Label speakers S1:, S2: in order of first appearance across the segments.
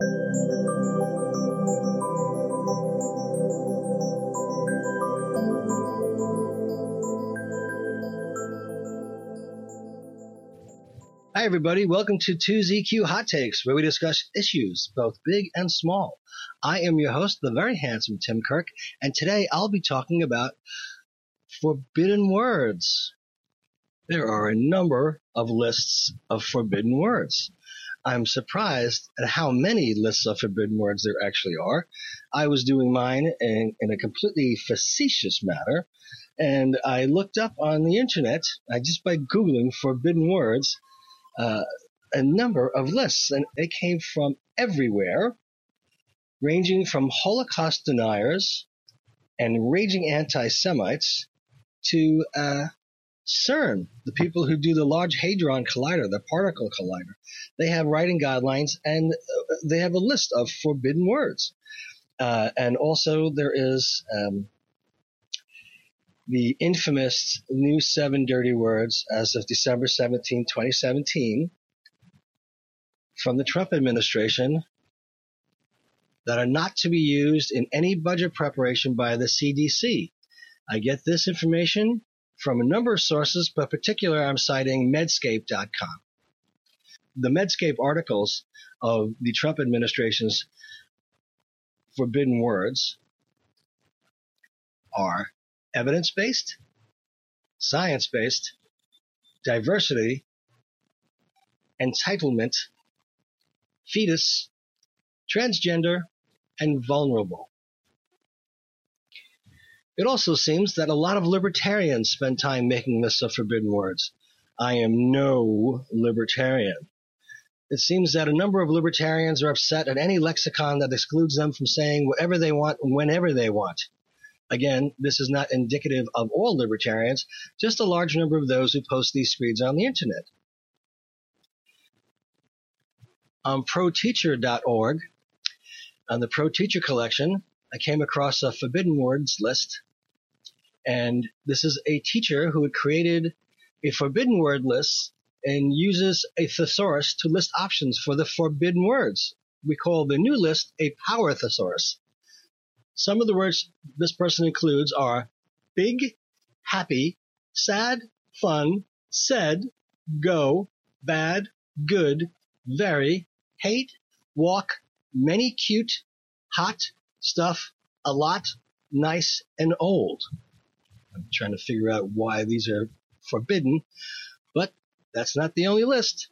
S1: Hi, everybody. Welcome to 2ZQ Hot Takes, where we discuss issues, both big and small. I am your host, the very handsome Tim Kirk, and today I'll be talking about forbidden words. There are a number of lists of forbidden words. I'm surprised at how many lists of forbidden words there actually are. I was doing mine in, in a completely facetious matter, and I looked up on the internet, I just by Googling forbidden words, uh, a number of lists, and they came from everywhere, ranging from Holocaust deniers and raging anti Semites to uh, CERN, the people who do the Large Hadron Collider, the particle collider. They have writing guidelines and uh, they have a list of forbidden words. Uh, and also, there is um, the infamous new seven dirty words as of December 17, 2017, from the Trump administration that are not to be used in any budget preparation by the CDC. I get this information from a number of sources, but particular I'm citing medscape.com. The Medscape articles of the Trump administration's forbidden words are evidence based, science based, diversity, entitlement, fetus, transgender, and vulnerable. It also seems that a lot of libertarians spend time making lists of forbidden words. I am no libertarian. It seems that a number of libertarians are upset at any lexicon that excludes them from saying whatever they want whenever they want. Again, this is not indicative of all libertarians, just a large number of those who post these screeds on the internet. On proteacher.org, on the Pro Teacher collection, I came across a forbidden words list. And this is a teacher who had created a forbidden word list and uses a thesaurus to list options for the forbidden words. We call the new list a power thesaurus. Some of the words this person includes are big, happy, sad, fun, said, go, bad, good, very, hate, walk, many cute, hot, stuff, a lot, nice, and old. I'm trying to figure out why these are forbidden, but that's not the only list.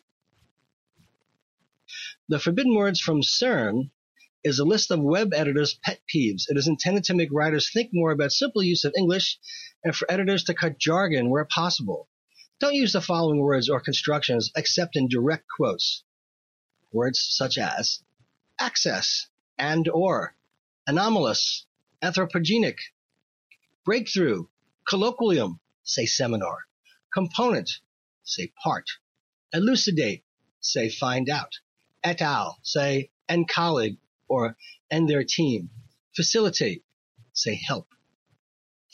S1: The forbidden words from CERN is a list of web editors' pet peeves. It is intended to make writers think more about simple use of English and for editors to cut jargon where possible. Don't use the following words or constructions except in direct quotes. Words such as access and or, anomalous, anthropogenic, breakthrough, colloquium, say seminar, component, say part, elucidate, say find out, et al, say and colleague or and their team. Facilitate, say help.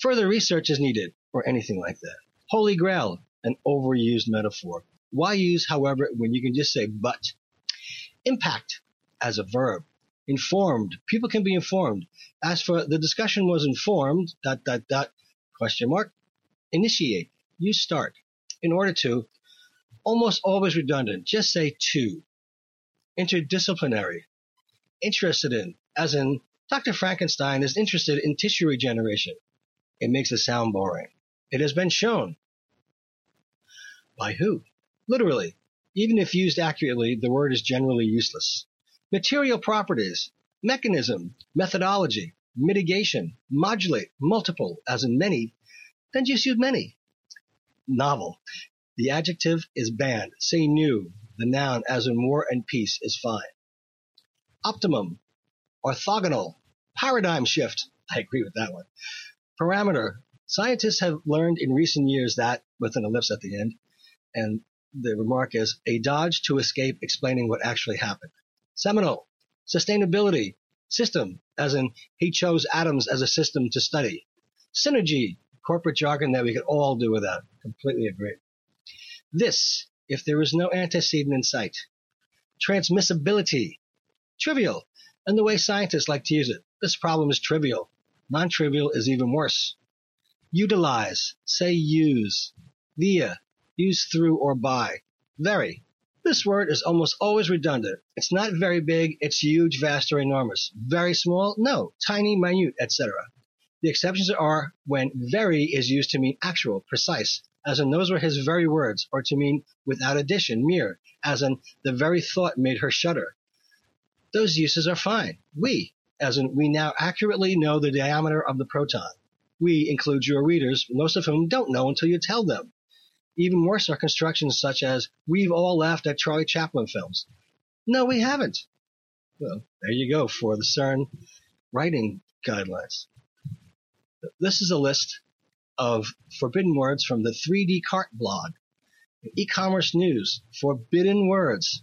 S1: Further research is needed, or anything like that. Holy grail, an overused metaphor. Why use, however, when you can just say but? Impact, as a verb. Informed, people can be informed. As for the discussion was informed, dot, dot, dot, question mark. Initiate, you start. In order to, almost always redundant, just say to. Interdisciplinary, interested in, as in, Dr. Frankenstein is interested in tissue regeneration. It makes it sound boring. It has been shown. By who? Literally. Even if used accurately, the word is generally useless. Material properties, mechanism, methodology, mitigation, modulate, multiple, as in many, then just use many. Novel. The adjective is banned. Say new. The noun, as in war and peace, is fine optimum, orthogonal, paradigm shift. I agree with that one. Parameter. Scientists have learned in recent years that, with an ellipse at the end, and the remark is a dodge to escape explaining what actually happened. Seminal. Sustainability. System, as in he chose atoms as a system to study. Synergy. Corporate jargon that we could all do without. Completely agree. This, if there is no antecedent in sight. Transmissibility trivial, and the way scientists like to use it. This problem is trivial. Non-trivial is even worse. Utilize, say use. Via, use through or by. Very. This word is almost always redundant. It's not very big, it's huge, vast, or enormous. Very small? No. Tiny, minute, etc. The exceptions are when very is used to mean actual, precise, as in those were his very words, or to mean without addition, mere, as in the very thought made her shudder. Those uses are fine. We, as in we now accurately know the diameter of the proton. We include your readers, most of whom don't know until you tell them. Even worse are constructions such as, we've all laughed at Charlie Chaplin films. No, we haven't. Well, there you go for the CERN writing guidelines. This is a list of forbidden words from the 3D Cart blog. E-commerce news, forbidden words.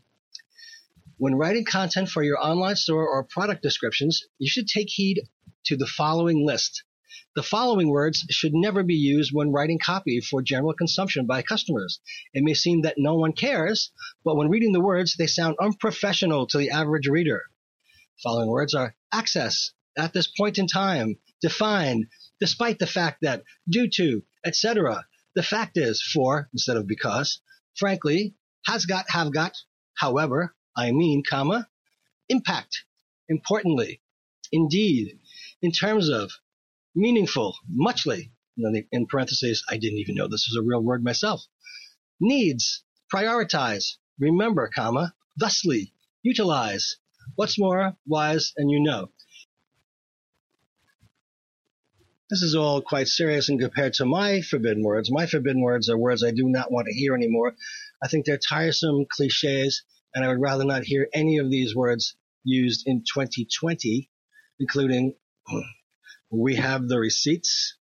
S1: When writing content for your online store or product descriptions, you should take heed to the following list. The following words should never be used when writing copy for general consumption by customers. It may seem that no one cares, but when reading the words, they sound unprofessional to the average reader. Following words are access, at this point in time, define, despite the fact that, due to, etc. The fact is, for instead of because, frankly, has got, have got, however, I mean, comma, impact, importantly, indeed, in terms of, meaningful, muchly, and in parentheses, I didn't even know this was a real word myself, needs, prioritize, remember, comma, thusly, utilize, what's more, wise, and you know. This is all quite serious and compared to my forbidden words. My forbidden words are words I do not want to hear anymore. I think they're tiresome cliches, and I would rather not hear any of these words used in 2020, including we have the receipts.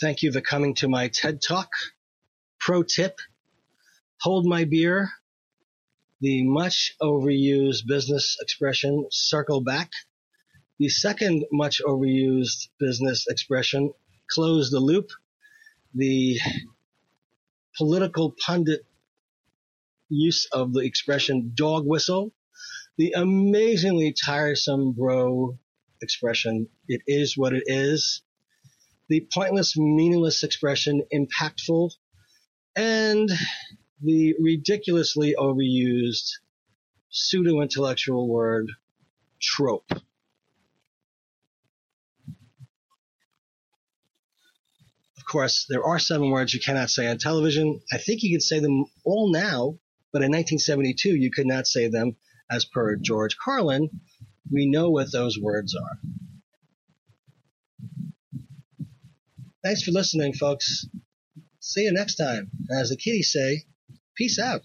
S1: Thank you for coming to my TED Talk. Pro tip, hold my beer. The much overused business expression, circle back. The second much overused business expression, close the loop. The political pundit use of the expression dog whistle. The amazingly tiresome bro expression, it is what it is. The pointless, meaningless expression, impactful. And the ridiculously overused pseudo intellectual word, trope. Of course, there are seven words you cannot say on television. I think you can say them all now, but in 1972 you could not say them as per George Carlin. We know what those words are. Thanks for listening, folks. See you next time. As the kiddies say, peace out.